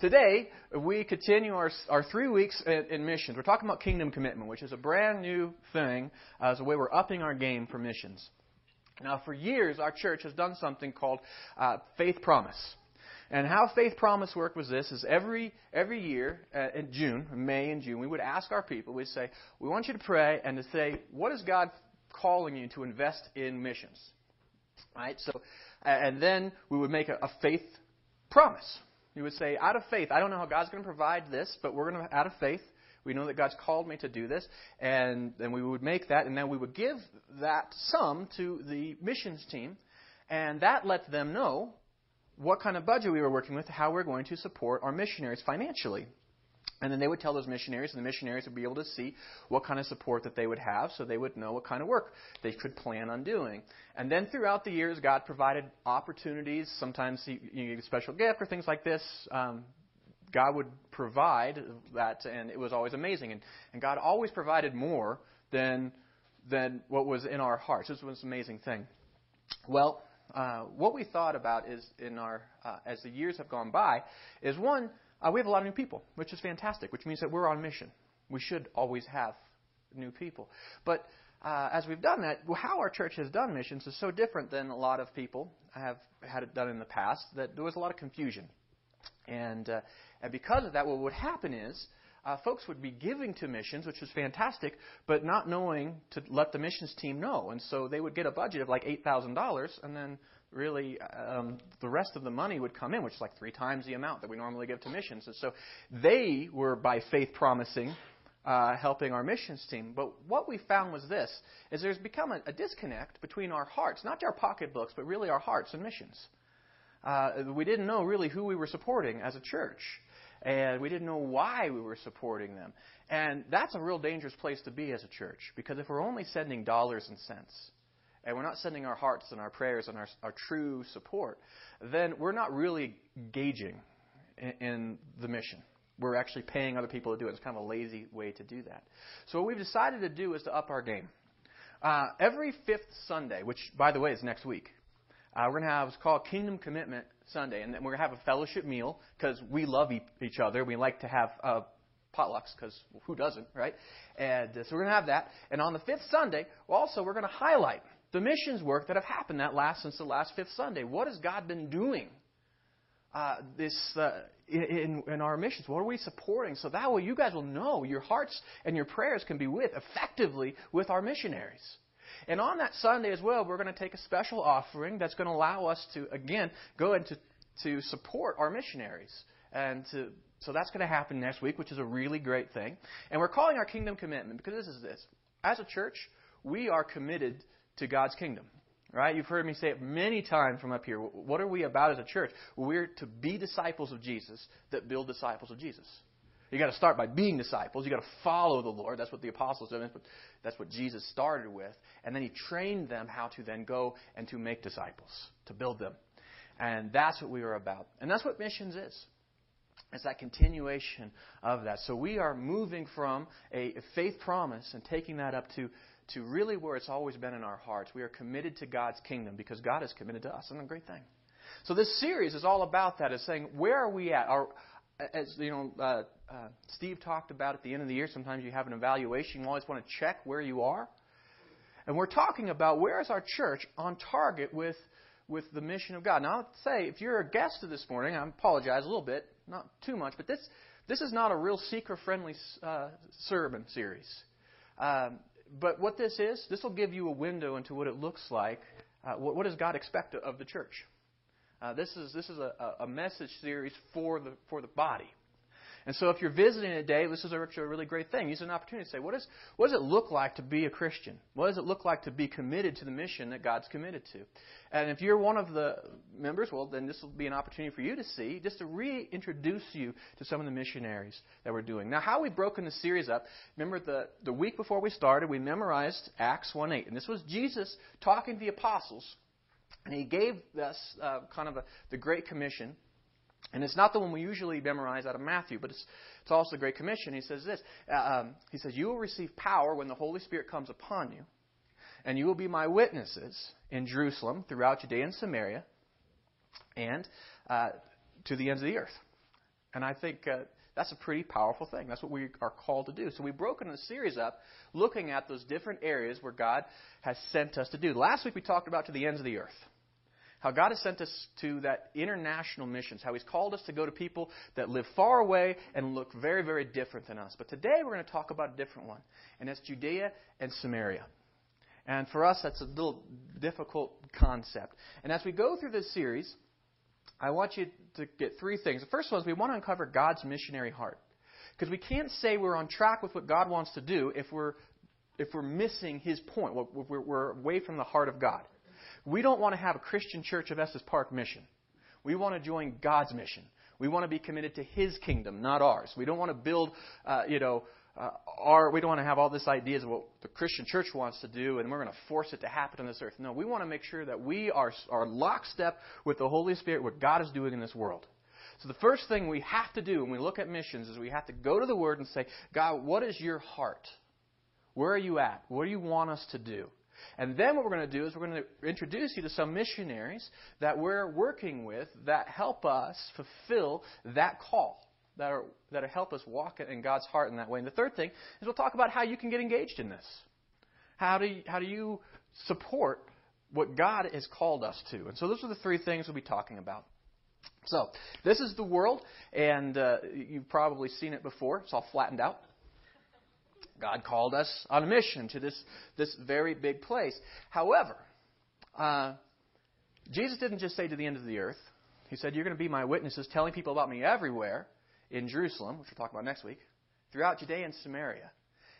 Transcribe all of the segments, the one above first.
today we continue our, our three weeks in, in, missions. We're talking about kingdom commitment, which is a brand new thing uh, as a way we're upping our game for missions. Now, for years, our church has done something called uh, Faith Promise. And how Faith Promise worked was this: is every every year uh, in June, May and June, we would ask our people. We'd say, "We want you to pray and to say, what is God calling you to invest in missions?" Right. So, and then we would make a, a faith promise. You would say, out of faith, I don't know how God's going to provide this, but we're going to, out of faith, we know that God's called me to do this, and then we would make that, and then we would give that sum to the missions team, and that let them know what kind of budget we were working with, how we're going to support our missionaries financially. And then they would tell those missionaries, and the missionaries would be able to see what kind of support that they would have so they would know what kind of work they could plan on doing. And then throughout the years, God provided opportunities. Sometimes you get a special gift or things like this. Um, God would provide that, and it was always amazing. And, and God always provided more than, than what was in our hearts. This was an amazing thing. Well, uh, what we thought about is in our, uh, as the years have gone by, is one, uh, we have a lot of new people, which is fantastic, which means that we're on mission. We should always have new people. But uh, as we've done that, how our church has done missions is so different than a lot of people have had it done in the past that there was a lot of confusion. And, uh, and because of that, what would happen is uh, folks would be giving to missions, which was fantastic, but not knowing to let the missions team know. And so they would get a budget of like $8,000, and then really um, the rest of the money would come in, which is like three times the amount that we normally give to missions. And so they were by faith promising uh, helping our missions team. But what we found was this: is there's become a, a disconnect between our hearts, not our pocketbooks, but really our hearts and missions. Uh, we didn't know really who we were supporting as a church, and we didn't know why we were supporting them. And that's a real dangerous place to be as a church, because if we're only sending dollars and cents, and we're not sending our hearts and our prayers and our, our true support, then we're not really engaging in, in the mission. We're actually paying other people to do it. It's kind of a lazy way to do that. So what we've decided to do is to up our game. Uh, every fifth Sunday, which by the way is next week, uh, we're going to have it's called Kingdom Commitment Sunday, and then we're going to have a fellowship meal because we love e- each other. We like to have uh, potlucks because who doesn't, right? And uh, so we're going to have that. And on the fifth Sunday, also we're going to highlight the missions work that have happened that last since the last fifth Sunday. What has God been doing uh, this uh, in, in our missions? What are we supporting? So that way, you guys will know your hearts and your prayers can be with effectively with our missionaries. And on that Sunday as well, we're going to take a special offering that's going to allow us to again go into to support our missionaries and to so that's going to happen next week, which is a really great thing. And we're calling our kingdom commitment because this is this. As a church, we are committed to God's kingdom. Right? You've heard me say it many times from up here. What are we about as a church? We're to be disciples of Jesus that build disciples of Jesus. You got to start by being disciples. You got to follow the Lord. That's what the apostles did. That's what Jesus started with. And then he trained them how to then go and to make disciples, to build them. And that's what we are about. And that's what missions is. It's that continuation of that. So we are moving from a faith promise and taking that up to to really where it's always been in our hearts. We are committed to God's kingdom because God is committed to us. Isn't a great thing? So this series is all about that. Is saying where are we at? Our, as you know, uh, uh, Steve talked about at the end of the year. Sometimes you have an evaluation. You always want to check where you are, and we're talking about where is our church on target with with the mission of God. Now, let's say if you're a guest this morning, I apologize a little bit, not too much, but this this is not a real seeker-friendly uh, sermon series. Um, but what this is, this will give you a window into what it looks like. Uh, what, what, does God expect of the church? Uh, this is this is a, a message series for the for the body. And so if you're visiting today, this is a really great thing. It's an opportunity to say, what, is, what does it look like to be a Christian? What does it look like to be committed to the mission that God's committed to? And if you're one of the members, well, then this will be an opportunity for you to see, just to reintroduce you to some of the missionaries that we're doing. Now, how we've broken the series up, remember the, the week before we started, we memorized Acts 1 8. And this was Jesus talking to the apostles. And he gave us uh, kind of a, the Great Commission and it's not the one we usually memorize out of Matthew, but it's, it's also the Great Commission. He says this uh, um, He says, You will receive power when the Holy Spirit comes upon you, and you will be my witnesses in Jerusalem, throughout Judea and Samaria, and uh, to the ends of the earth. And I think uh, that's a pretty powerful thing. That's what we are called to do. So we've broken the series up looking at those different areas where God has sent us to do. Last week we talked about to the ends of the earth. How God has sent us to that international missions, how He's called us to go to people that live far away and look very, very different than us. But today we're going to talk about a different one, and that's Judea and Samaria. And for us, that's a little difficult concept. And as we go through this series, I want you to get three things. The first one is we want to uncover God's missionary heart. Because we can't say we're on track with what God wants to do if we're, if we're missing His point, we're, we're away from the heart of God. We don't want to have a Christian Church of Estes Park mission. We want to join God's mission. We want to be committed to His kingdom, not ours. We don't want to build, uh, you know, uh, our, we don't want to have all these ideas of what the Christian church wants to do, and we're going to force it to happen on this earth. No, we want to make sure that we are, are lockstep with the Holy Spirit, what God is doing in this world. So the first thing we have to do when we look at missions is we have to go to the Word and say, God, what is your heart? Where are you at? What do you want us to do? And then what we're going to do is we're going to introduce you to some missionaries that we're working with that help us fulfill that call that are that help us walk in God's heart in that way. And the third thing is we'll talk about how you can get engaged in this. How do you, how do you support what God has called us to? And so those are the three things we'll be talking about. So this is the world, and uh, you've probably seen it before. It's all flattened out. God called us on a mission to this this very big place. However, uh, Jesus didn't just say to the end of the earth. He said, "You're going to be my witnesses, telling people about me everywhere." in Jerusalem, which we'll talk about next week, throughout Judea and Samaria.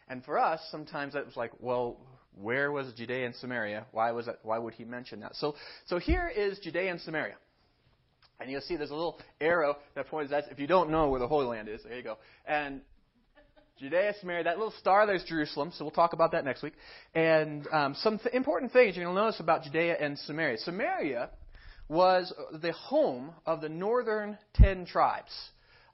And for us, sometimes that was like, well, where was Judea and Samaria? Why was that, why would he mention that? So, so here is Judea and Samaria. And you'll see there's a little arrow that points that if you don't know where the Holy Land is, there you go. And Judea, Samaria, that little star there's Jerusalem, so we'll talk about that next week. And um, some th- important things you're going to notice about Judea and Samaria. Samaria was the home of the northern ten tribes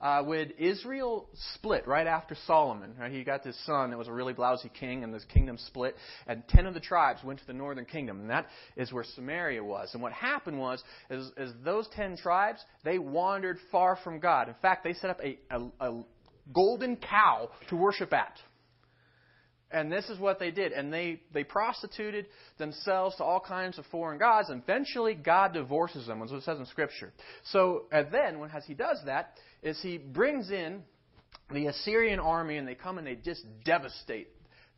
uh, when Israel split right after Solomon, right, he got this son that was a really blousy king, and this kingdom split, and ten of the tribes went to the northern kingdom, and that is where Samaria was. And what happened was, is, is those ten tribes, they wandered far from God. In fact, they set up a, a, a golden cow to worship at. And this is what they did. And they, they prostituted themselves to all kinds of foreign gods. And eventually, God divorces them, as it says in Scripture. So, and then, when as he does that, is he brings in the Assyrian army, and they come and they just devastate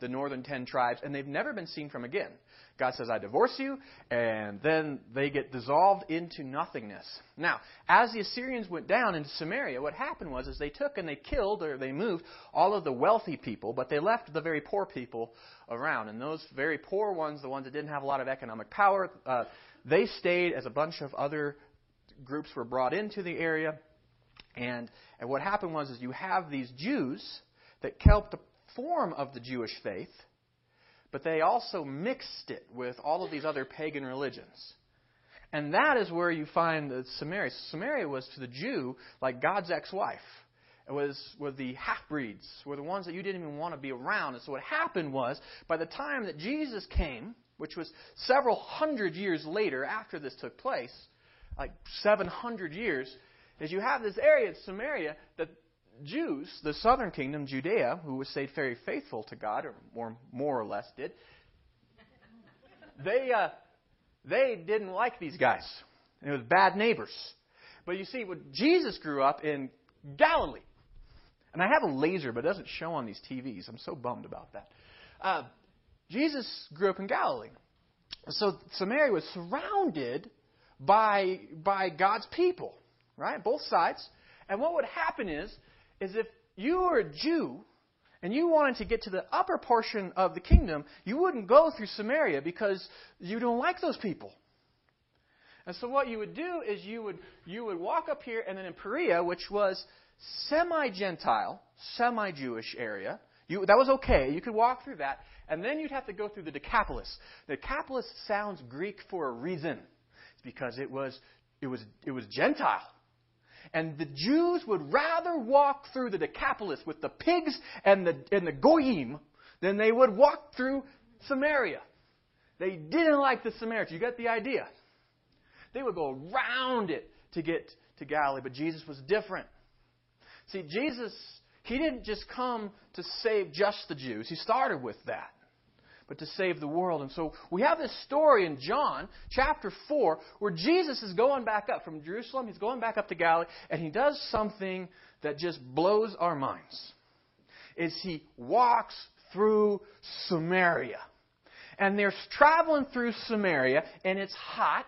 the northern ten tribes, and they've never been seen from again. God says, I divorce you, and then they get dissolved into nothingness. Now, as the Assyrians went down into Samaria, what happened was is they took and they killed or they moved all of the wealthy people, but they left the very poor people around. And those very poor ones, the ones that didn't have a lot of economic power, uh, they stayed as a bunch of other groups were brought into the area. And, and what happened was is you have these Jews that kept the form of the Jewish faith, but they also mixed it with all of these other pagan religions. And that is where you find that Samaria. Samaria was to the Jew like God's ex-wife. It was with the half-breeds, were the ones that you didn't even want to be around. And so what happened was, by the time that Jesus came, which was several hundred years later after this took place, like 700 years, is you have this area, in Samaria, that Jews, the southern kingdom, Judea, who was stayed very faithful to God, or more, more or less did, they, uh, they didn't like these guys. It was bad neighbors. But you see, when Jesus grew up in Galilee, and I have a laser, but it doesn't show on these TVs. I'm so bummed about that. Uh, Jesus grew up in Galilee. So Samaria was surrounded by, by God's people, right? Both sides. And what would happen is, is if you were a Jew and you wanted to get to the upper portion of the kingdom, you wouldn't go through Samaria because you don't like those people. And so what you would do is you would you would walk up here and then in Perea, which was semi-Gentile, semi-Jewish area, you, that was okay. You could walk through that, and then you'd have to go through the Decapolis. The Decapolis sounds Greek for a reason. It's because it was it was it was Gentile. And the Jews would rather walk through the Decapolis with the pigs and the, and the Goyim than they would walk through Samaria. They didn't like the Samaritans. You get the idea. They would go around it to get to Galilee, but Jesus was different. See, Jesus, he didn't just come to save just the Jews. He started with that but to save the world. And so we have this story in John chapter 4 where Jesus is going back up from Jerusalem. He's going back up to Galilee, and he does something that just blows our minds. Is he walks through Samaria. And they're traveling through Samaria, and it's hot,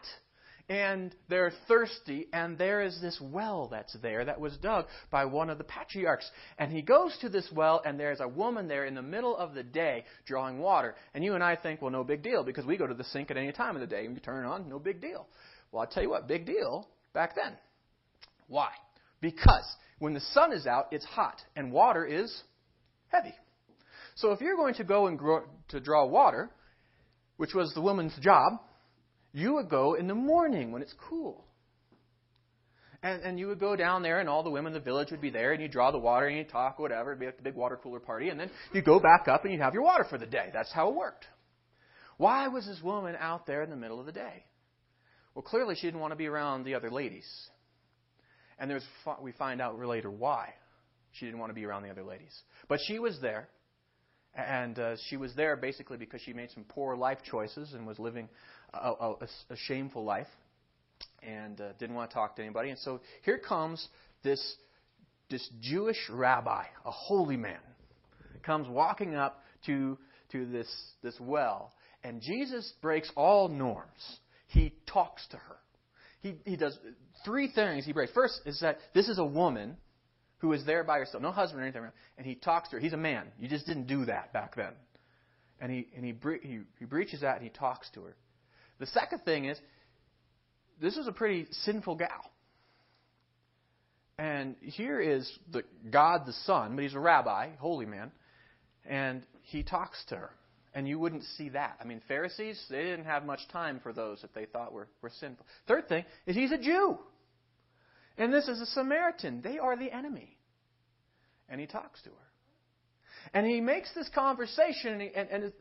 and they're thirsty, and there is this well that's there that was dug by one of the patriarchs. And he goes to this well, and there's a woman there in the middle of the day drawing water. And you and I think, well, no big deal, because we go to the sink at any time of the day and we turn it on, no big deal. Well, I'll tell you what, big deal back then. Why? Because when the sun is out, it's hot, and water is heavy. So if you're going to go and grow, to draw water, which was the woman's job, you would go in the morning when it's cool. And, and you would go down there, and all the women in the village would be there, and you'd draw the water, and you'd talk, whatever. It'd be like the big water cooler party. And then you'd go back up, and you'd have your water for the day. That's how it worked. Why was this woman out there in the middle of the day? Well, clearly she didn't want to be around the other ladies. And there's, we find out later why she didn't want to be around the other ladies. But she was there, and uh, she was there basically because she made some poor life choices and was living a, a, a shameful life and uh, didn't want to talk to anybody. And so here comes this, this Jewish rabbi, a holy man, comes walking up to, to this, this well. And Jesus breaks all norms. He talks to her. He, he does three things he breaks. First is that this is a woman who is there by herself, no husband or anything, and he talks to her. He's a man. You just didn't do that back then. And he, and he, he, he breaches that and he talks to her. The second thing is, this is a pretty sinful gal. And here is the God the Son, but he's a rabbi, holy man, and he talks to her. And you wouldn't see that. I mean, Pharisees, they didn't have much time for those that they thought were, were sinful. Third thing is he's a Jew. And this is a Samaritan. They are the enemy. And he talks to her. And he makes this conversation, and he, and, and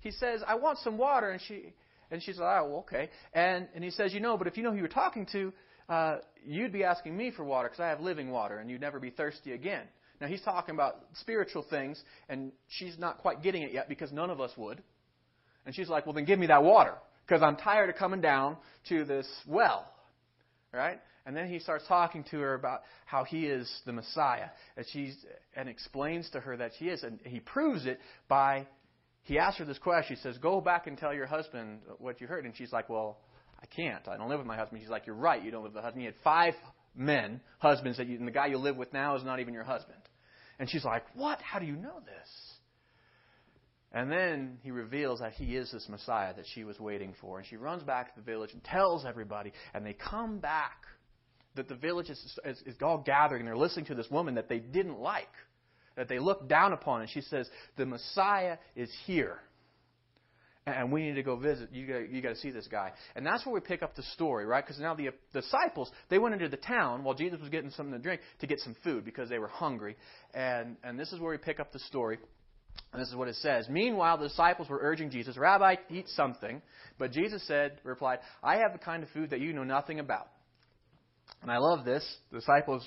he says, I want some water. And she, and she's like, oh, okay. And, and he says, you know, but if you know who you're talking to, uh, you'd be asking me for water because I have living water and you'd never be thirsty again. Now, he's talking about spiritual things, and she's not quite getting it yet because none of us would. And she's like, well, then give me that water because I'm tired of coming down to this well. Right? And then he starts talking to her about how he is the Messiah. And, she's, and explains to her that she is. And he proves it by he asks her this question. He says, Go back and tell your husband what you heard. And she's like, Well, I can't. I don't live with my husband. She's like, You're right. You don't live with a husband. You had five men, husbands, that you, and the guy you live with now is not even your husband. And she's like, What? How do you know this? And then he reveals that he is this Messiah that she was waiting for. And she runs back to the village and tells everybody. And they come back. That the village is, is, is all gathering and they're listening to this woman that they didn't like that they look down upon. And she says, The Messiah is here. And we need to go visit. You got, you got to see this guy. And that's where we pick up the story, right? Because now the, disciples, they went into the town while Jesus was getting something to drink to get some food because they were hungry. And, and this is where we pick up the story. And this is what it says. Meanwhile, the disciples were urging Jesus, Rabbi, eat something. But Jesus said, replied, I have the kind of food that you know nothing about. And I love this. The disciples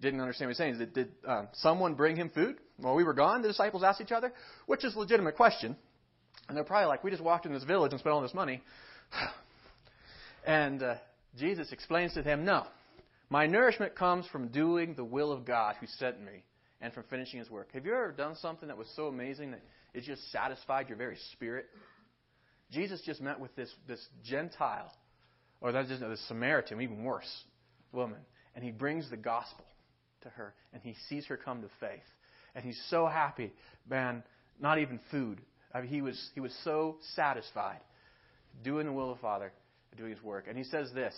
didn't understand what he was saying. Did, did uh, someone bring him food while we were gone? The disciples asked each other, which is a legitimate question. And they're probably like, we just walked in this village and spent all this money. and uh, Jesus explains to them, no. My nourishment comes from doing the will of God who sent me and from finishing his work. Have you ever done something that was so amazing that it just satisfied your very spirit? Jesus just met with this, this Gentile, or that's just this Samaritan, even worse, woman, and he brings the gospel to her, and he sees her come to faith. And he's so happy, man, not even food. I mean, he, was, he was so satisfied doing the will of the Father, doing his work. And he says this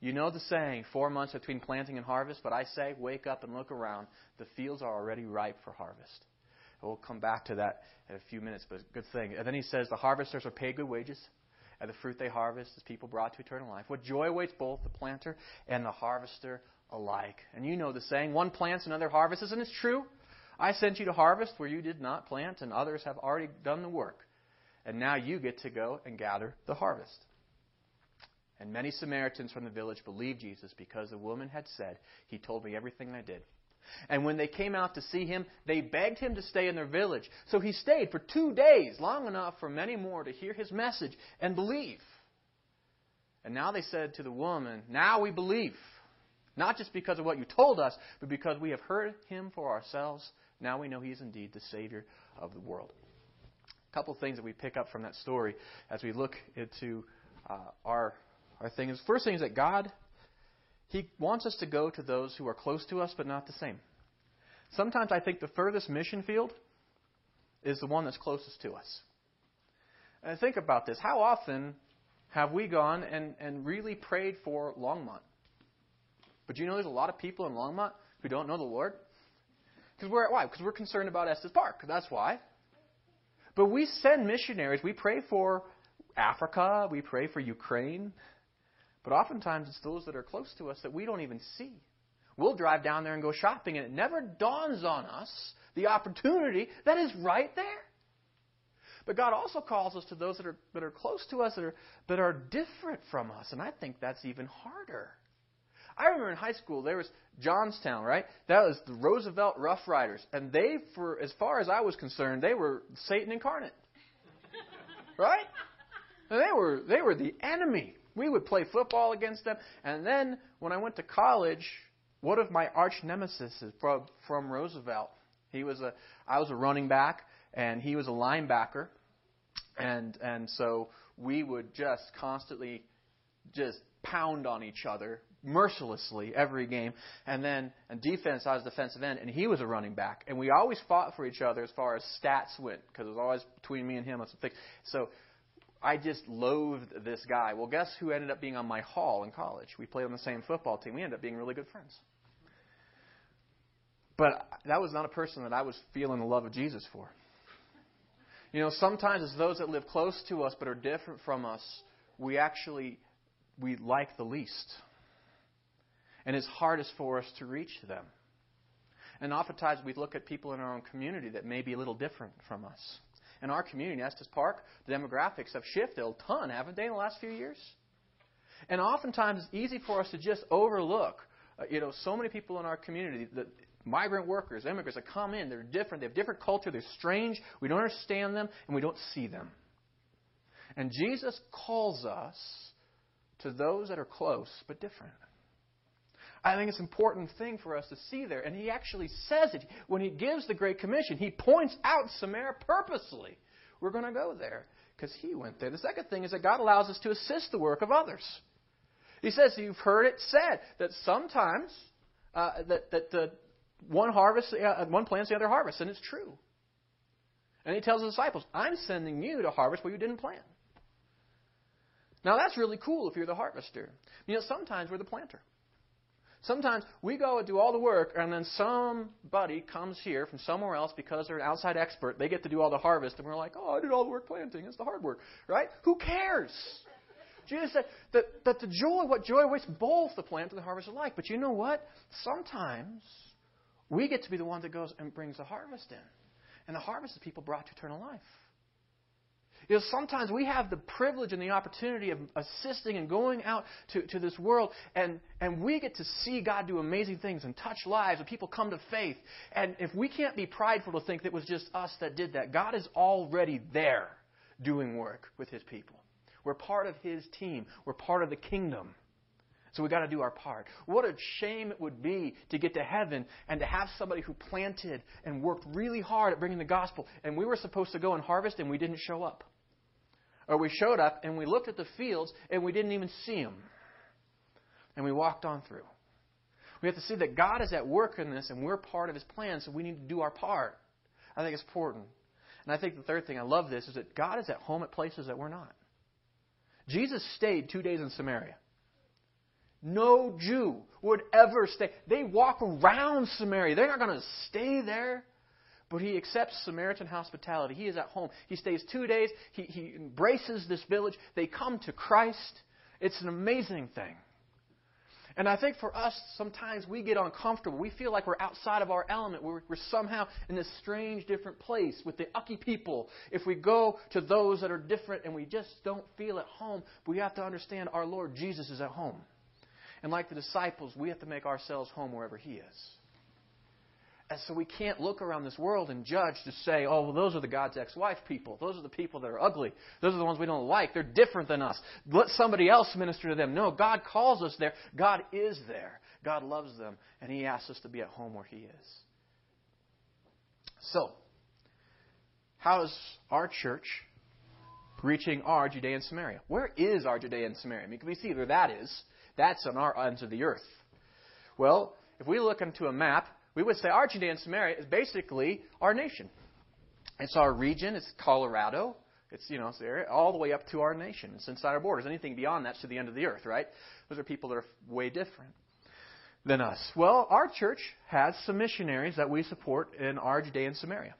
You know the saying, four months between planting and harvest, but I say, wake up and look around. The fields are already ripe for harvest. And we'll come back to that in a few minutes, but good thing. And then he says, The harvesters are paid good wages and the fruit they harvest is people brought to eternal life. What joy awaits both the planter and the harvester alike. And you know the saying, one plants, another harvests, and it's true. I sent you to harvest where you did not plant, and others have already done the work. And now you get to go and gather the harvest. And many Samaritans from the village believed Jesus because the woman had said, He told me everything I did. And when they came out to see him, they begged him to stay in their village. So he stayed for two days, long enough for many more to hear his message and believe. And now they said to the woman, Now we believe. Not just because of what you told us, but because we have heard him for ourselves. Now we know he is indeed the Savior of the world. A couple of things that we pick up from that story as we look into uh, our, our thing is first thing is that God, He wants us to go to those who are close to us but not the same. Sometimes I think the furthest mission field is the one that's closest to us. And think about this. How often have we gone and, and really prayed for Longmont? But you know there's a lot of people in Longmont who don't know the Lord? Because we're why? Because we're concerned about Estes Park. That's why. But we send missionaries. We pray for Africa. We pray for Ukraine. But oftentimes it's those that are close to us that we don't even see. We'll drive down there and go shopping, and it never dawns on us the opportunity that is right there. But God also calls us to those that are, that are close to us, that are, that are different from us. And I think that's even harder. I remember in high school there was Johnstown, right? That was the Roosevelt Rough Riders, and they, for as far as I was concerned, they were Satan incarnate, right? And they were they were the enemy. We would play football against them, and then when I went to college, one of my arch nemesis from from Roosevelt. He was a I was a running back, and he was a linebacker, and and so we would just constantly just pound on each other mercilessly every game. And then on defense, I was defensive end, and he was a running back. And we always fought for each other as far as stats went, because it was always between me and him. So I just loathed this guy. Well, guess who ended up being on my hall in college? We played on the same football team. We ended up being really good friends. But that was not a person that I was feeling the love of Jesus for. You know, sometimes it's those that live close to us but are different from us, we actually we like the least. And it's hardest for us to reach them. And oftentimes we look at people in our own community that may be a little different from us. In our community, Estes Park, the demographics have shifted a ton, haven't they, in the last few years? And oftentimes it's easy for us to just overlook, uh, you know, so many people in our community, that migrant workers, immigrants that come in, they're different, they have different culture, they're strange, we don't understand them, and we don't see them. And Jesus calls us to those that are close but different. I think it's an important thing for us to see there. And he actually says it. When he gives the Great Commission, he points out Samaria purposely. We're going to go there because he went there. The second thing is that God allows us to assist the work of others. He says, You've heard it said that sometimes uh, that, that one harvest, uh, one plants, the other harvests, and it's true. And he tells the disciples, I'm sending you to harvest where you didn't plant. Now that's really cool if you're the harvester. You know, sometimes we're the planter. Sometimes we go and do all the work, and then somebody comes here from somewhere else because they're an outside expert. They get to do all the harvest, and we're like, oh, I did all the work planting. It's the hard work, right? Who cares? Jesus said that, that the joy, what joy awaits both the plant and the harvest alike. But you know what? Sometimes we get to be the one that goes and brings the harvest in. And the harvest is people brought to eternal life. You know, sometimes we have the privilege and the opportunity of assisting and going out to, to this world, and, and we get to see God do amazing things and touch lives, and people come to faith. And if we can't be prideful to think that it was just us that did that, God is already there doing work with His people. We're part of His team, we're part of the kingdom. So we've got to do our part. What a shame it would be to get to heaven and to have somebody who planted and worked really hard at bringing the gospel, and we were supposed to go and harvest and we didn't show up. Or we showed up and we looked at the fields and we didn't even see them. And we walked on through. We have to see that God is at work in this and we're part of His plan, so we need to do our part. I think it's important. And I think the third thing, I love this, is that God is at home at places that we're not. Jesus stayed two days in Samaria. No Jew would ever stay. They walk around Samaria. They're not going to stay there. But he accepts Samaritan hospitality. He is at home. He stays two days. He, he embraces this village. They come to Christ. It's an amazing thing. And I think for us, sometimes we get uncomfortable. We feel like we're outside of our element. We're, we're somehow in this strange, different place with the ucky people. If we go to those that are different and we just don't feel at home, we have to understand our Lord Jesus is at home. And like the disciples, we have to make ourselves home wherever He is. And so we can't look around this world and judge to say, oh, well, those are the God's ex wife people. Those are the people that are ugly. Those are the ones we don't like. They're different than us. Let somebody else minister to them. No, God calls us there. God is there. God loves them. And He asks us to be at home where He is. So, how is our church reaching our Judea and Samaria? Where is our Judea and Samaria? I mean, we see where that is. That's on our ends of the earth. Well, if we look into a map, we would say our Judea and Samaria is basically our nation. It's our region. It's Colorado. It's you know it's area, all the way up to our nation. It's inside our borders. Anything beyond that's to the end of the earth, right? Those are people that are way different than us. Well, our church has some missionaries that we support in our Judea and Samaria.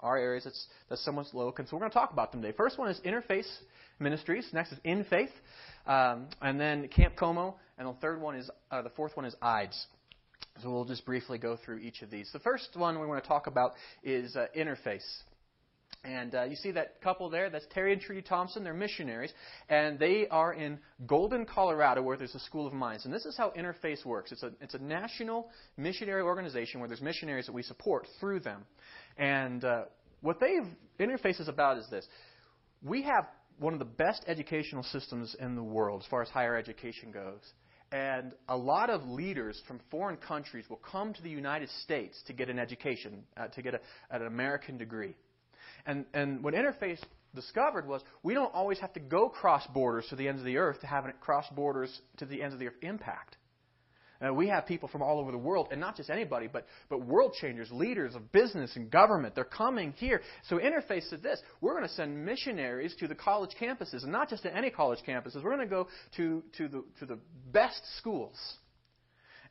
Our areas that's, that's somewhat local. And so we're going to talk about them today. First one is Interface Ministries. Next is In Faith. Um, and then Camp Como. And the third one is, uh, the fourth one is IDES. So we'll just briefly go through each of these. The first one we want to talk about is uh, Interface. And uh, you see that couple there? That's Terry and Trudy Thompson. They're missionaries. And they are in Golden, Colorado, where there's a School of Mines. And this is how Interface works it's a, it's a national missionary organization where there's missionaries that we support through them. And uh, what they've, Interface is about is this we have one of the best educational systems in the world as far as higher education goes. And a lot of leaders from foreign countries will come to the United States to get an education, uh, to get a, an American degree. And, and what Interface discovered was we don't always have to go cross borders to the ends of the earth to have it cross borders to the ends of the earth impact. Uh, we have people from all over the world, and not just anybody, but, but world changers, leaders of business and government. They're coming here. So Interface said this we're going to send missionaries to the college campuses, and not just to any college campuses. We're going to go to, to, the, to the best schools.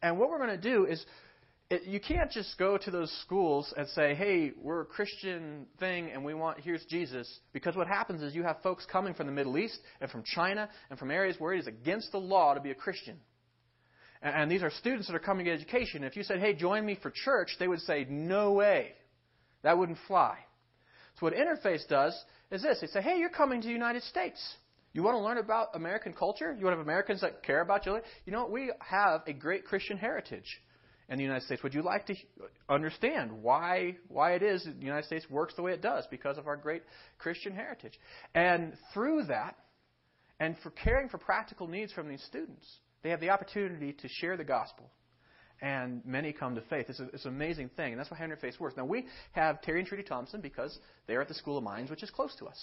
And what we're going to do is it, you can't just go to those schools and say, "Hey, we're a Christian thing, and we want here's Jesus." Because what happens is you have folks coming from the Middle East and from China and from areas where it is against the law to be a Christian. And, these are students that are coming to education. If you said, "Hey, join me for church," they would say, "No way, that wouldn't fly." So what Interface does is this: they say, "Hey, you're coming to the United States." You want to learn about American culture? You want to have Americans that care about you? You know, we have a great Christian heritage in the United States. Would you like to understand why why it is the United States works the way it does because of our great Christian heritage? And through that, and for caring for practical needs from these students, they have the opportunity to share the gospel. And many come to faith. It's, a, it's an amazing thing, and that's why Interface works. Now, we have Terry and Trudy Thompson because they're at the School of Mines, which is close to us.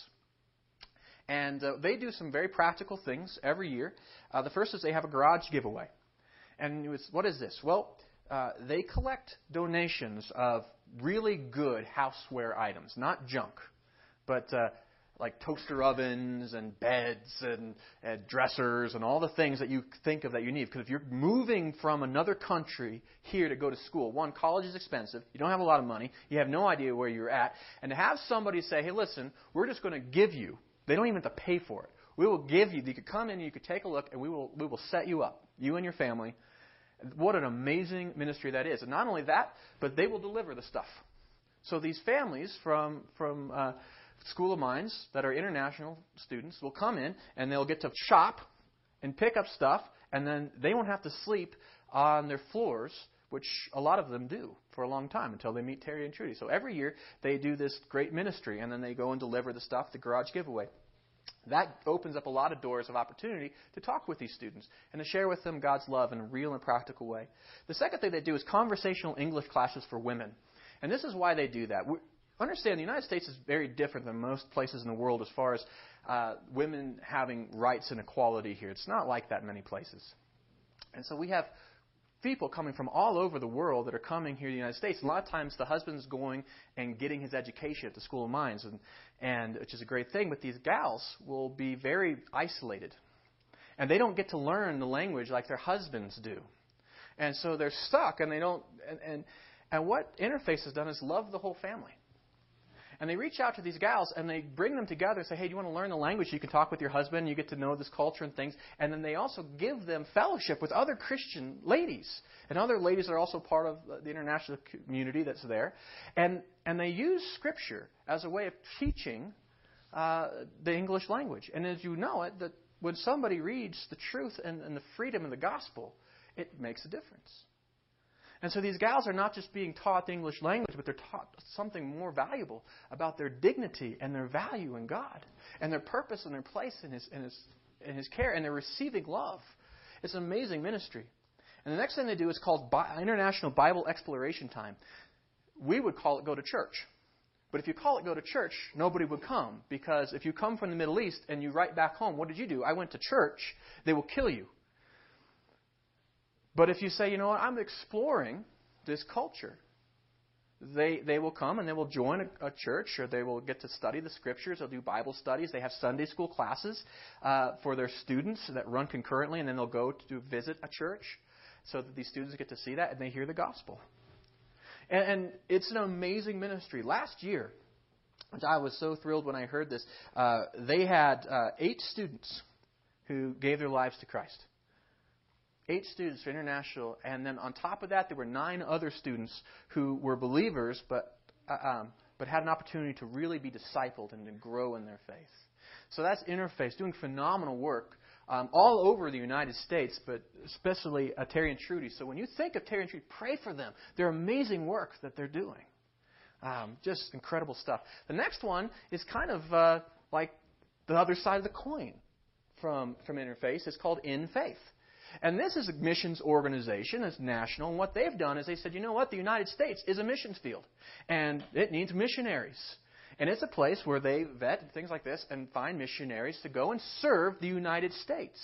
And uh, they do some very practical things every year. Uh, the first is they have a garage giveaway. And was, what is this? Well, uh, they collect donations of really good houseware items, not junk, but uh, like toaster ovens and beds and, and dressers and all the things that you think of that you need. Because if you're moving from another country here to go to school, one, college is expensive. You don't have a lot of money. You have no idea where you're at. And to have somebody say, hey, listen, we're just going to give you, they don't even have to pay for it. We will give you, you could come in, you could take a look, and we will, we will set you up, you and your family, what an amazing ministry that is. And not only that, but they will deliver the stuff. So these families from, from uh, School of Mines that are international students will come in and they'll get to shop and pick up stuff, and then they won't have to sleep on their floors, which a lot of them do for a long time until they meet Terry and Trudy. So every year they do this great ministry, and then they go and deliver the stuff, the garage giveaway. That opens up a lot of doors of opportunity to talk with these students and to share with them God's love in a real and practical way. The second thing they do is conversational English classes for women. And this is why they do that. Understand the United States is very different than most places in the world as far as uh, women having rights and equality here. It's not like that many places. And so we have people coming from all over the world that are coming here to the United States. A lot of times the husband's going and getting his education at the School of Mines, and, and which is a great thing. But these gals will be very isolated, and they don't get to learn the language like their husbands do, and so they're stuck, and they don't. And and, and what Interface has done is love the whole family. And they reach out to these gals and they bring them together and say, hey, do you want to learn the language? You can talk with your husband, you get to know this culture and things. And then they also give them fellowship with other Christian ladies and other ladies that are also part of the international community that's there. And, and they use Scripture as a way of teaching uh, the English language. And as you know it, that when somebody reads the truth and, and the freedom of the gospel, it makes a difference. And so these gals are not just being taught the English language, but they're taught something more valuable about their dignity and their value in God and their purpose and their place in His, in His, in his care, and they're receiving love. It's an amazing ministry. And the next thing they do is called Bi- International Bible Exploration Time. We would call it go to church. But if you call it go to church, nobody would come. Because if you come from the Middle East and you write back home, what did you do? I went to church, they will kill you. But if you say, you know what, I'm exploring this culture, they, they will come and they will join a, a, church or they will get to study the scriptures. They'll do Bible studies. They have Sunday school classes uh, for their students that run concurrently, and then they'll go to visit a church so that these students get to see that and they hear the gospel. And, and it's an amazing ministry. Last year, which I was so thrilled when I heard this, uh, they had uh, eight students who gave their lives to Christ eight students for international, and then on top of that, there were nine other students who were believers, but uh, um, but had an opportunity to really be discipled and to grow in their faith. So that's Interface, doing phenomenal work um, all over the United States, but especially uh, Terry and Trudy. So when you think of Terry and Trudy, pray for them. They're amazing work that they're doing. Um, just incredible stuff. The next one is kind of uh, like the other side of the coin from, from Interface. It's called In Faith. And this is a missions organization, it's national, and what they've done is they said, you know what, the United States is a missions field, and it needs missionaries. And it's a place where they vet things like this and find missionaries to go and serve the United States.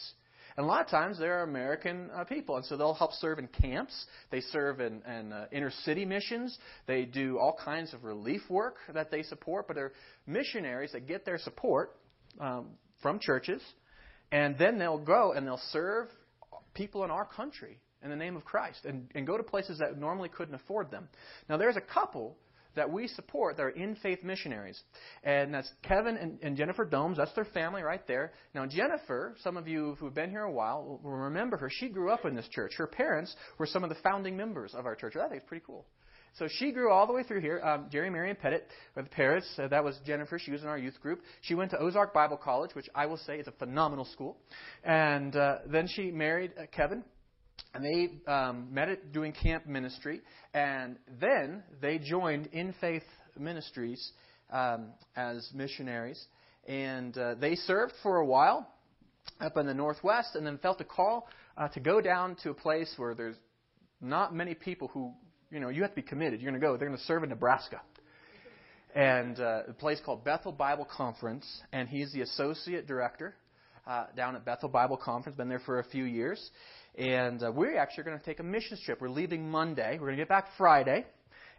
And a lot of times they're American uh, people, and so they'll help serve in camps. They serve in, in uh, inner city missions. They do all kinds of relief work that they support, but they're missionaries that get their support um, from churches, and then they'll go and they'll serve people in our country in the name of Christ and, and go to places that normally couldn't afford them. Now, there's a couple that we support that are in faith missionaries. And that's Kevin and, and, Jennifer Domes. That's their family right there. Now, Jennifer, some of you who've been here a while will remember her. She grew up in this church. Her parents were some of the founding members of our church. I think it's pretty cool. So she grew all the way through here. Um, Jerry Marion Pettit with the parents. Uh, that was Jennifer. She was in our youth group. She went to Ozark Bible College, which I will say is a phenomenal school. And uh, then she married uh, Kevin. And they um, met at doing camp ministry. And then they joined In Faith Ministries um, as missionaries. And uh, they served for a while up in the Northwest and then felt a call uh, to go down to a place where there's not many people who you know, you have to be committed. You're going to go. They're going to serve in Nebraska. And uh, a place called Bethel Bible Conference, and he's the associate director uh, down at Bethel Bible Conference. Been there for a few years, and uh, we're actually going to take a mission trip. We're leaving Monday. We're going to get back Friday,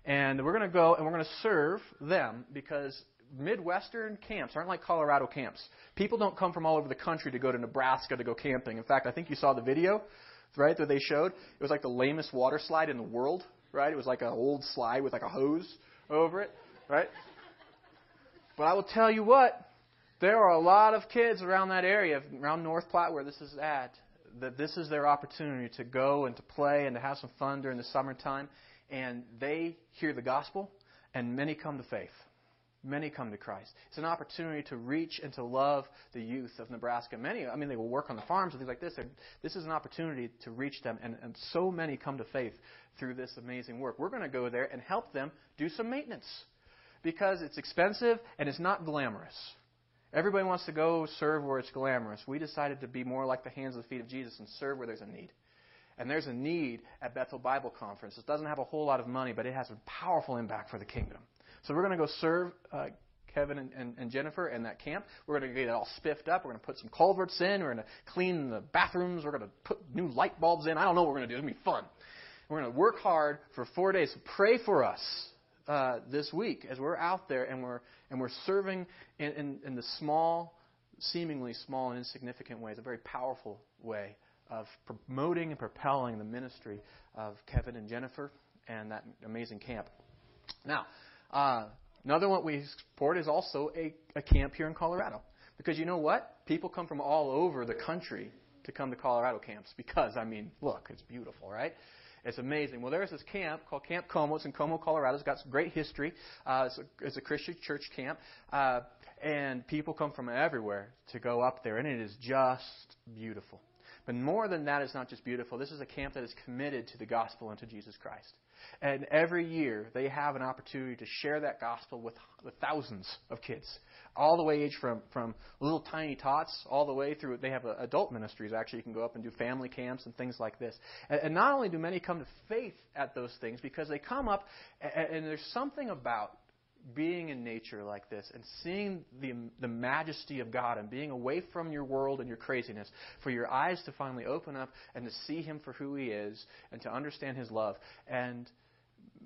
and we're going to go and we're going to serve them because Midwestern camps aren't like Colorado camps. People don't come from all over the country to go to Nebraska to go camping. In fact, I think you saw the video, right, that they showed. It was like the lamest water slide in the world right? It was like an old slide with like a hose over it, right? But I will tell you what, there are a lot of kids around that area, around North Platte where this is at, that this is their opportunity to go and to play and to have some fun during the summertime. And they hear the gospel, and many come to faith. Many come to Christ. It's an opportunity to reach and to love the youth of Nebraska. Many, I mean, they will work on the farms and things like this. This is an opportunity to reach them, and, and so many come to faith through this amazing work. We're going to go there and help them do some maintenance because it's expensive and it's not glamorous. Everybody wants to go serve where it's glamorous. We decided to be more like the hands and feet of Jesus and serve where there's a need. And there's a need at Bethel Bible Conference. It doesn't have a whole lot of money, but it has a powerful impact for the kingdom. So we're going to go serve uh, Kevin and, and, and, Jennifer that camp. We're going to get it all spiffed up. We're going to put some culverts in. We're going to clean the bathrooms. We're going to put new light bulbs in. I don't know what we're going to do. It's going to be fun. We're going to work hard for four days. Pray for us uh, this week as we're out there and we're and we're serving in, in, in the small, seemingly small and insignificant ways, a very powerful way of promoting and propelling the ministry of Kevin and Jennifer and that amazing camp. Now, uh, another one we support is also a, a camp here in Colorado. Because you know what? People come from all over the country to come to Colorado camps because, I mean, look, it's beautiful, right? It's amazing. Well, there's this camp called Camp Como. It's in Como, Colorado. It's got some great history. Uh, it's, a, it's, a, Christian church camp. Uh, and people come from everywhere to go up there, and it is just beautiful. But more than that, it's not just beautiful. This is a camp that is committed to the gospel and to Jesus Christ. And every year, they have an opportunity to share that gospel with, with thousands of kids, all the way age from, from little tiny tots all the way through. They have uh, adult ministries, actually. You can go up and do family camps and things like this. And, and not only do many come to faith at those things, because they come up, and, and there's something about being in nature like this and seeing the, the majesty of God and being away from your world and your craziness, for your eyes to finally open up and to see Him for who He is and to understand His love. And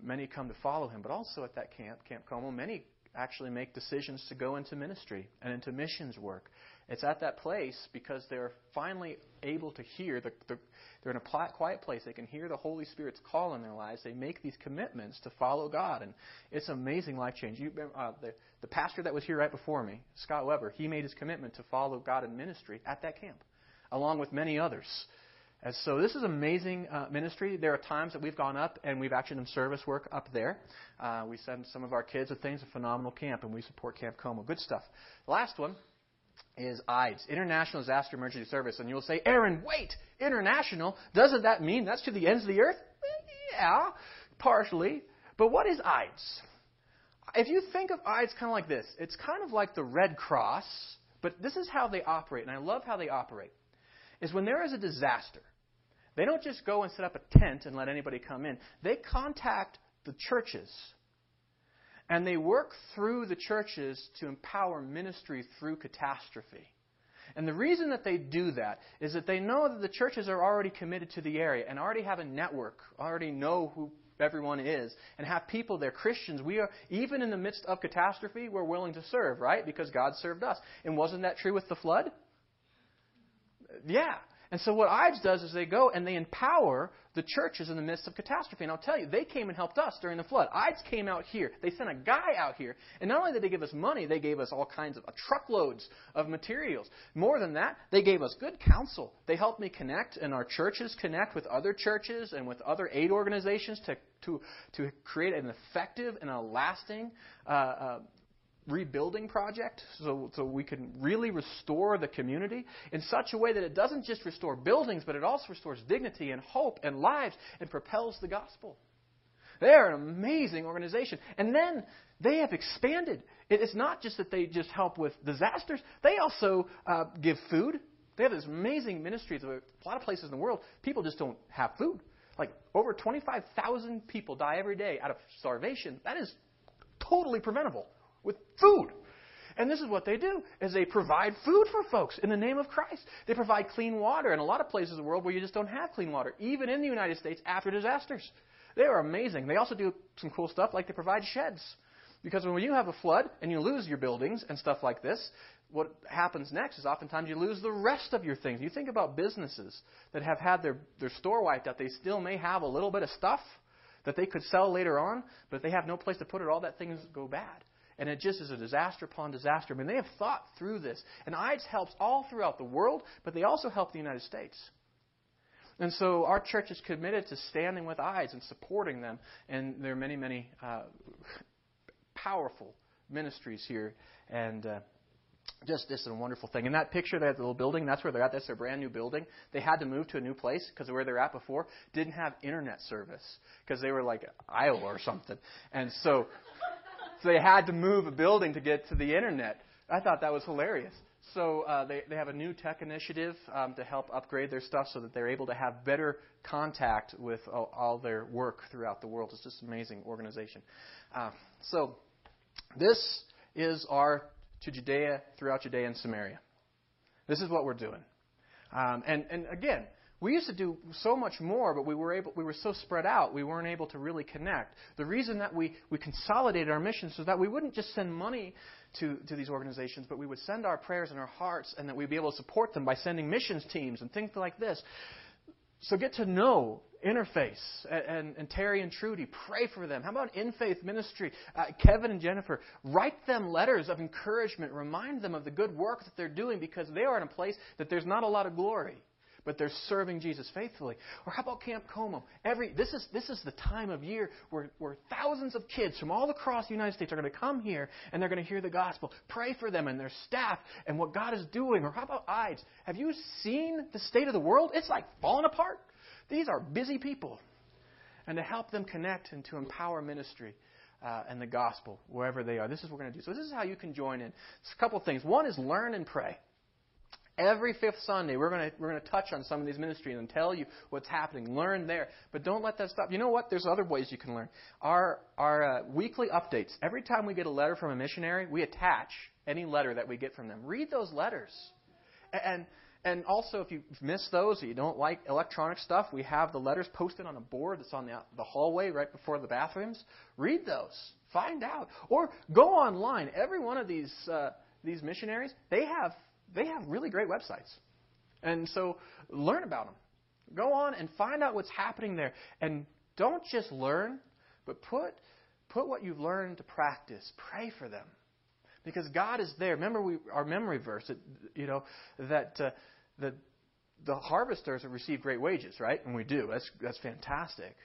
many come to follow Him. But also at that camp, Camp Como, many actually make decisions to go into ministry and into missions work. It's at that place because they're finally able to hear the, the they're in a quiet place. They can hear the Holy Spirit's call in their lives. They make these commitments to follow God, and it's amazing life change. You, uh, the, the pastor that was here right before me, Scott Weber, he made his commitment to follow God in ministry at that camp, along with many others. And so this is amazing uh, ministry. There are times that we've gone up and we've actually done service work up there. Uh, we send some of our kids to things, a phenomenal camp, and we support Camp Como. Good stuff. Last one is IDES, International Disaster Emergency Service. And you'll say, Aaron, wait, international? Doesn't that mean that's to the ends of the earth? Yeah, partially. But what is IDES? If you think of IDES kind of like this, it's kind of like the Red Cross, but this is how they operate, and I love how they operate. Is when there is a disaster, they don't just go and set up a tent and let anybody come in. They contact the churches and they work through the churches to empower ministry through catastrophe. And the reason that they do that is that they know that the churches are already committed to the area and already have a network, already know who everyone is, and have people there, Christians. We are, even in the midst of catastrophe, we're willing to serve, right? Because God served us. And wasn't that true with the flood? Yeah. And so what IDES does is they go and they empower the churches in the midst of catastrophe. And I'll tell you, they came and helped us during the flood. IDES came out here. They sent a guy out here. And not only did they give us money, they gave us all kinds of uh, truckloads of materials. More than that, they gave us good counsel. They helped me connect and our churches connect with other churches and with other aid organizations to, to, to create an effective and a lasting uh, uh, rebuilding project so, so we can really restore the community in such a way that it doesn't just restore buildings, but it also restores dignity and hope and lives and propels the gospel. They are an amazing organization. And then they have expanded. It's not just that they just help with disasters, they also uh, give food. They have this amazing ministry. A lot of places in the world, people just don't have food. Like over 25,000 people die every day out of starvation. That is totally preventable with food. And this is what they do is they provide food for folks in the name of Christ. They provide clean water in a lot of places in the world where you just don't have clean water, even in the United States after disasters. They are amazing. They also do some cool stuff like they provide sheds. Because when you have a flood and you lose your buildings and stuff like this, what happens next is oftentimes you lose the rest of your things. You think about businesses that have had their, their store wiped out, they still may have a little bit of stuff that they could sell later on, but they have no place to put it, all that things go bad. And it just is a disaster upon disaster. I mean, they have thought through this. And IDES helps all throughout the world, but they also help the United States. And so our church is committed to standing with IDES and supporting them. And there are many, many uh, powerful ministries here. And uh, just this is a wonderful thing. And that picture, that little building, that's where they're at. That's their brand new building. They had to move to a new place because where they're at before didn't have internet service because they were like Iowa or something. And so so they had to move a building to get to the internet. I thought that was hilarious. So uh, they, they have a new tech initiative um, to help upgrade their stuff so that they're able to have better contact with all, all their work throughout the world. It's just an amazing organization. Uh, so this is our to Judea throughout Judea and Samaria. This is what we're doing. Um, and, and again, we used to do so much more, but we were able we were so spread out, we weren't able to really connect. The reason that we, we consolidated our missions so that we wouldn't just send money to, to these organizations, but we would send our prayers and our hearts and that we'd be able to support them by sending missions teams and things like this. So get to know Interface and, and, and, Terry and Trudy. Pray for them. How about In Faith Ministry? Uh, Kevin and Jennifer. Write them letters of encouragement. Remind them of the good work that they're doing because they are in a place that there's not a lot of glory. But they're serving Jesus faithfully. Or how about Camp Como? Every this is this is the time of year where, where thousands of kids from all across the United States are going to come here and they're going to hear the gospel. Pray for them and their staff and what God is doing. Or how about IDES? Have you seen the state of the world? It's like falling apart. These are busy people. And to help them connect and to empower ministry. Uh, and the gospel wherever they are. This is what we're going to do. So this is how you can join in. It's a couple of things. One is learn and pray. Every fifth Sunday, we're going to we're to touch on some of these ministries and tell you what's happening. Learn there, but don't let that stop. You know what? There's other ways you can learn. Our our uh, weekly updates. Every time we get a letter from a missionary, we attach any letter that we get from them. Read those letters, and and also if you miss those or you don't like electronic stuff, we have the letters posted on a board that's on the the hallway right before the bathrooms. Read those. Find out, or go online. Every one of these uh, these missionaries, they have they have really great websites. And so learn about them. Go on and find out what's happening there. And don't just learn, but put, put what you've learned to practice. Pray for them. Because God is there. Remember we, our memory verse, that, you know, that, uh, that the harvesters have received great wages, right? And we do. That's, that's fantastic.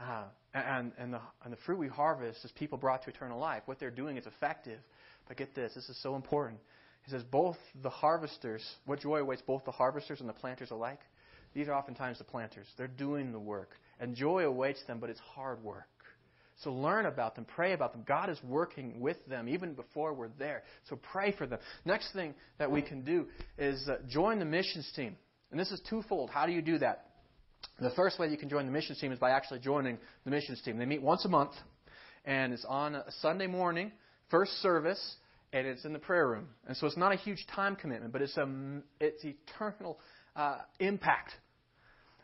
Uh, and, and, the, and the fruit we harvest is people brought to eternal life. What they're doing is effective. But get this, this is so important. He says, both the harvesters, what joy awaits both the harvesters and the planters alike? These are oftentimes the planters. They're doing the work. And joy awaits them, but it's hard work. So learn about them, pray about them. God is working with them even before we're there. So pray for them. Next thing that we can do is uh, join the missions team. And this is twofold. How do you do that? The first way you can join the missions team is by actually joining the missions team. They meet once a month, and it's on a Sunday morning, first service, and it's in the prayer room. And so it's not a huge time commitment, but it's a it's eternal uh, impact.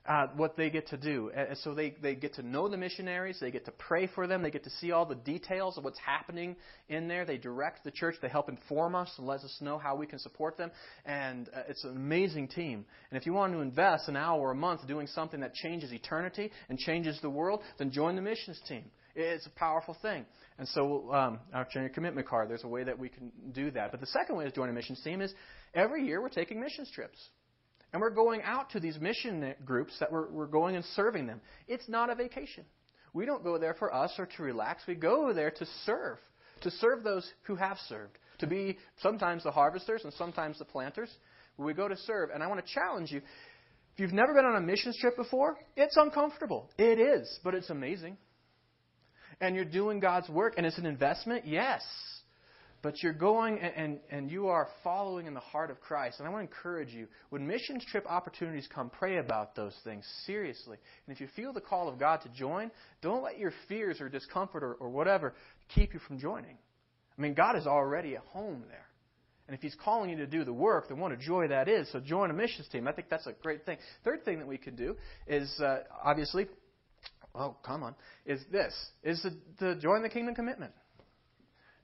Uh, what they get to do. And so they, they get to know the missionaries, they get to pray for them, they get to see all the details of what's happening in there. They direct the church, they help inform us and let us know how we can support them. And uh, it's an amazing team. And if you want to invest an hour a month doing something that changes eternity and changes the world, then join the missions team. It's a powerful thing. And so, um, our commitment card, there's a way that we can do that. But the second way to join a missions team is every year we're taking missions trips. And we're going out to these mission groups that we're, we're going and serving them. It's not a vacation. We don't go there for us or to relax. We go there to serve, to serve those who have served, to be sometimes the harvesters and sometimes the planters. We go to serve. And I want to challenge you if you've never been on a missions trip before, it's uncomfortable. It is, but it's amazing and you're doing God's work and it's an investment? Yes. But you're going and, and, and you are following in the heart of Christ. And I want to encourage you when missions trip opportunities come, pray about those things seriously. And if you feel the call of God to join, don't let your fears or discomfort or, or whatever keep you from joining. I mean, God is already at home there. And if He's calling you to do the work, then what a joy that is. So join a missions team. I think that's a great thing. Third thing that we can do is uh, obviously oh, come on, is this, is to, to join the kingdom commitment.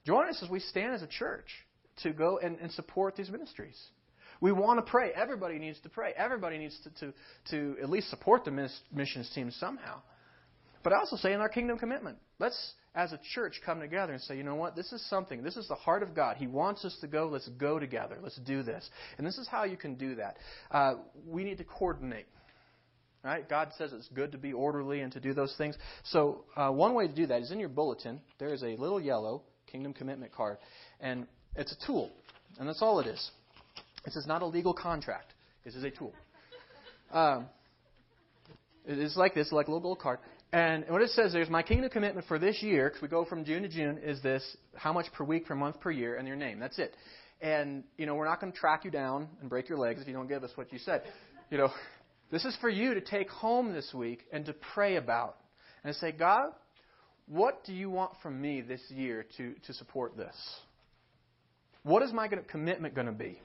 Join us as we stand as a church to go and, and support these ministries. We want to pray. Everybody needs to pray. Everybody needs to, to, to at least support the missions team somehow. But I also say in our kingdom commitment, let's, as a church, come together and say, you know what, this is something. This is the heart of God. He wants us to go. Let's go together. Let's do this. And this is how you can do that. Uh, we need to coordinate. Right? God says it's good to be orderly and to do those things. So uh, one way to do that is in your bulletin. There is a little yellow kingdom commitment card, and it's a tool, and that's all it is. This is not a legal contract. This is a tool. Um, it is like this, like a little gold card. And what it says there's my kingdom commitment for this year, because we go from June to June, is this how much per week, per month, per year, and your name. That's it. And, you know, we're not going to track you down and break your legs if you don't give us what you said. You know, this is for you to take home this week and to pray about. And say, God, what do you want from me this year to, to support this? What is my commitment going to be?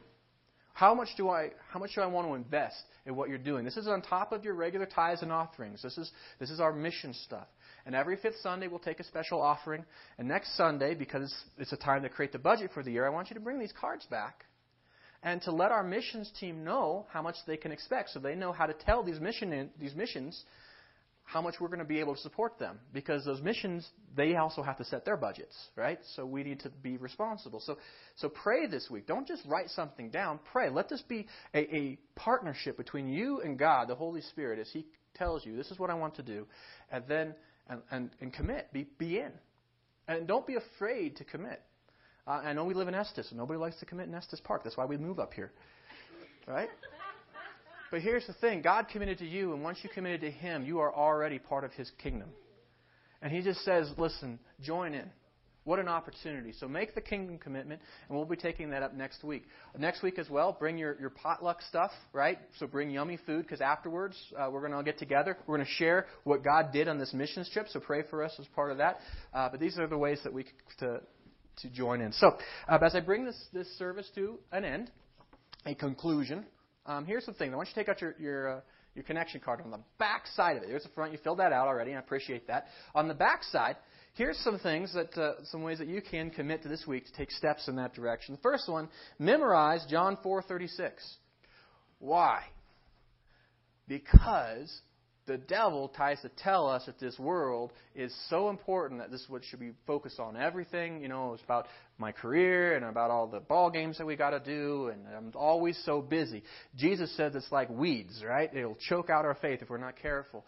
How much do I how much do I want to invest in what you're doing? This is on top of your regular tithes and offerings. This is this is our mission stuff. And every fifth Sunday we'll take a special offering. And next Sunday, because it's a time to create the budget for the year, I want you to bring these cards back and to let our missions team know how much they can expect so they know how to tell these, mission, these missions how much we're going to be able to support them because those missions they also have to set their budgets right? So we need to be responsible. So so pray this week. Don't just write something down. Pray. Let this be a, a partnership between you and god the holy spirit as he tells you this is what i want to do and then and and, and commit. Be be in. And don't be afraid to commit uh, i know we live in estes and nobody likes to commit in estes park that's why we move up here right but here's the thing God committed to you, and once you committed to Him, you are already part of His kingdom. And He just says, listen, join in. What an opportunity. So make the kingdom commitment, and we'll be taking that up next week. Next week as well, bring your, your potluck stuff, right? So bring yummy food, because afterwards uh, we're going to all get together. We're going to share what God did on this missions trip, so pray for us as part of that. Uh, but these are the ways that we to, to join in. So uh, as I bring this, this service to an end, a conclusion, um, here's the thing. I want you to take out your your, uh, your connection card on the back side of it. There's the front. You filled that out already, and I appreciate that. On the back side, here's some things that uh, some ways that you can commit to this week to take steps in that direction. The first one: memorize John 4:36. Why? Because the devil tries to tell us that this world is so important that this is what should be focused on. Everything, you know, it's about my career and about all the ball games that we got to do, and I'm always so busy. Jesus says it's like weeds, right? It'll choke out our faith if we're not careful.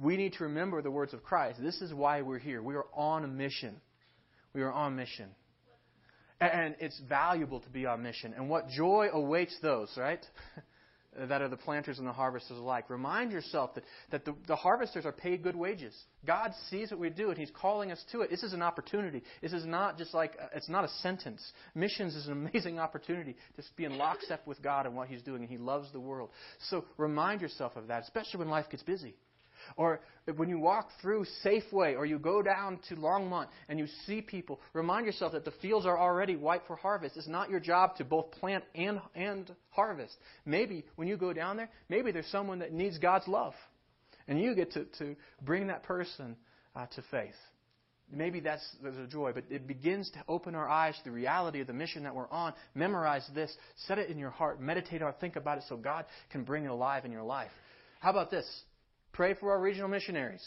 We need to remember the words of Christ. This is why we're here. We are on a mission. We are on mission. And it's valuable to be on mission. And what joy awaits those, right? that are the planters and the harvesters alike. Remind yourself that, that the, the harvesters are paid good wages. God sees what we do, and He's calling us to it. This is an opportunity. This is not just like, uh, it's not a sentence. Missions is an amazing opportunity to be in lockstep with God and what He's doing, and He loves the world. So remind yourself of that, especially when life gets busy. Or when you walk through Safeway or you go down to Longmont and you see people, remind yourself that the fields are already white for harvest. It's not your job to both plant and, and harvest. Maybe when you go down there, maybe there's someone that needs God's love. And you get to, to bring that person uh, to faith. Maybe that's a joy, but it begins to open our eyes to the reality of the mission that we're on. Memorize this, set it in your heart, meditate on, it, think about it, so God can bring it alive in your life. How about this? Pray for our regional missionaries.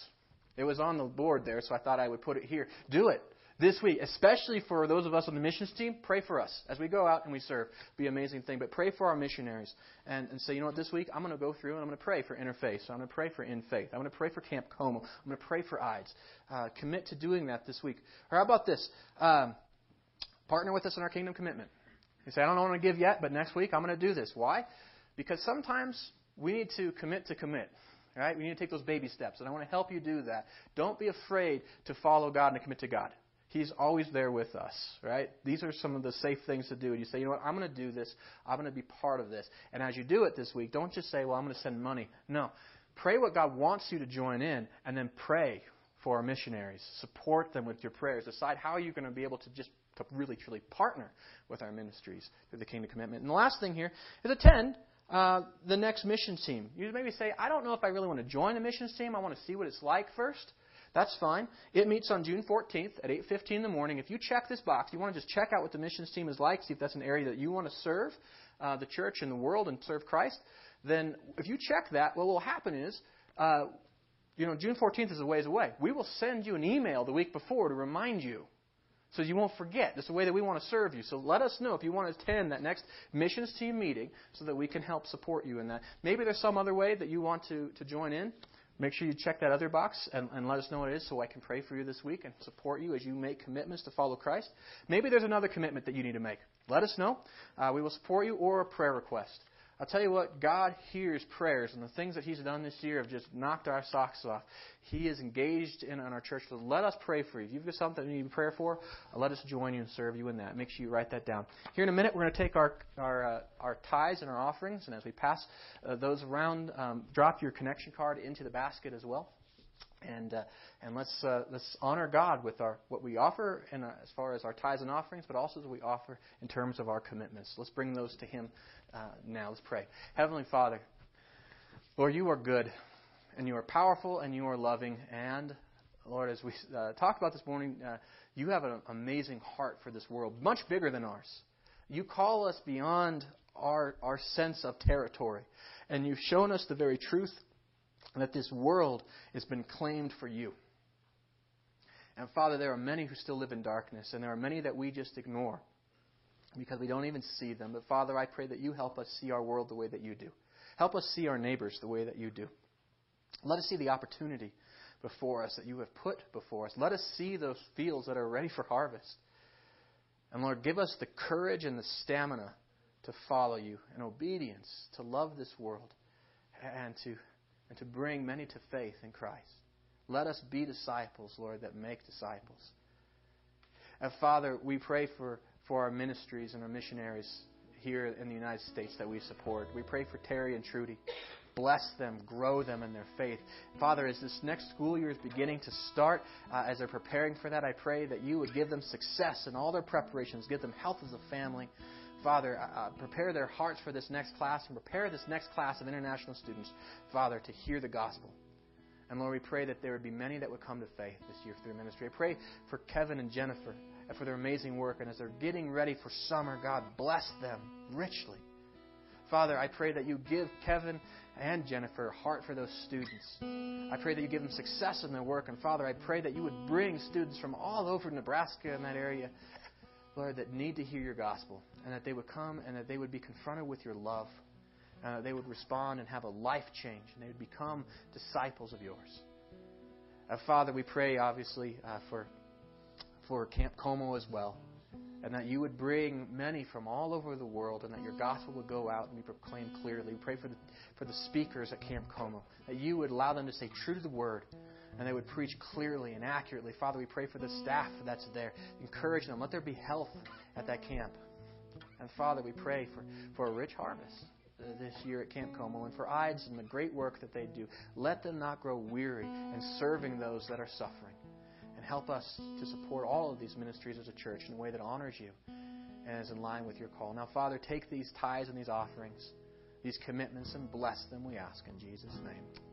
It was on the board there, so I thought I would put it here. Do it this week, especially for those of us on the missions team. Pray for us as we go out and we serve. Be an amazing thing. But pray for our missionaries and, and say, you know what, this week I'm going to go through and I'm going to pray for Interface. I'm going to pray for in faith. I'm going to pray for Camp Como. I'm going to pray for IDES. Uh, commit to doing that this week. Or how about this? Um, partner with us in our kingdom commitment. You say, I don't know what to give yet, but next week I'm going to do this. Why? Because sometimes we need to commit to commit. Right? We need to take those baby steps, and I want to help you do that. Don't be afraid to follow God and to commit to God. He's always there with us, right? These are some of the safe things to do. And you say, you know what, I'm going to do this. I'm going to be part of this. And as you do it this week, don't just say, well, I'm going to send money. No. Pray what God wants you to join in, and then pray for our missionaries. Support them with your prayers. Decide how you're going to be able to just to really, truly partner with our ministries through the Kingdom Commitment. And the last thing here is attend uh, the next missions team. You maybe say, I don't know if I really want to join a missions team. I want to see what it's like first. That's fine. It meets on June 14th at 8:15 in the morning. If you check this box, you want to just check out what the missions team is like, see if that's an area that you want to serve uh, the church and the world and serve Christ. Then, if you check that, what will happen is, uh, you know, June 14th is a ways away. We will send you an email the week before to remind you so you won't forget. That's the way that we want to serve you. So let us know if you want to attend that next missions team meeting so that we can help support you in that. Maybe there's some other way that you want to, to join in. Make sure you check that other box and, and let us know what it is so I can pray for you this week and support you as you make commitments to follow Christ. Maybe there's another commitment that you need to make. Let us know. Uh, we will support you or a prayer request. I'll tell you what, God hears prayers, and the things that He's done this year have just knocked our socks off. He is engaged in our church. So let us pray for you. If you've got something you need prayer for, let us join you and serve you in that. Make sure you write that down. Here in a minute, we're going to take our our, uh, our tithes and our offerings, and as we pass uh, those around, um, drop your connection card into the basket as well and uh, and let's uh, let's honor God with our what we offer in, uh, as far as our tithes and offerings, but also as we offer in terms of our commitments. Let's bring those to Him uh, now. Let's pray. Heavenly Father, Lord, you are good, and you are powerful, and you are loving, and Lord, as we uh, talked about this morning, uh, you have an amazing heart for this world, much bigger than ours. You call us beyond our our sense of territory, and you've shown us the very truth And that this world has been claimed for you. And Father, there are many who still live in darkness, and there are many that we just ignore because we don't even see them. But Father, I pray that you help us see our world the way that you do. Help us see our neighbors the way that you do. Let us see the opportunity before us that you have put before us. Let us see those fields that are ready for harvest. And Lord, give us the courage and the stamina to follow you in obedience, to love this world, and to, and to bring many to faith in Christ. Let us be disciples, Lord, that make disciples. And Father, we pray for, for our ministries and our missionaries here in the United States that we support. We pray for Terry and Trudy. Bless them, grow them in their faith. Father, as this next school year is beginning to start, uh, as they're preparing for that, I pray that you would give them success in all their preparations, give them health as a family. Father, uh, uh prepare their hearts for this next class and prepare this next class of international students, Father, to hear the gospel. And Lord, we pray that there would be many that would come to faith this year through ministry. I pray for Kevin and Jennifer and for their amazing work. And as they're getting ready for summer, God bless them richly. Father, I pray that you give Kevin and Jennifer a heart for those students. I pray that you give them success in their work. And Father, I pray that you would bring students from all over Nebraska and that area, Lord, that need to hear your gospel. And that they would come and that they would be confronted with your love. And that they would respond and have a life change. And they would become disciples of yours. Uh, Father, we pray, obviously, uh, for, for Camp Como as well and that you would bring many from all over the world, and that your gospel would go out and be proclaimed clearly. We pray for the, for the speakers at Camp Como, that you would allow them to stay true to the word, and they would preach clearly and accurately. Father, we pray for the staff that's there. Encourage them. Let there be health at that camp. And Father, we pray for, for a rich harvest uh, this year at Camp Como and for IDES and the great work that they do. Let them not grow weary in serving those that are suffering. And help us to support all of these ministries as a church in a way that honors you and is in line with your call. Now, Father, take these tithes and these offerings, these commitments, and bless them, we ask in Jesus' name.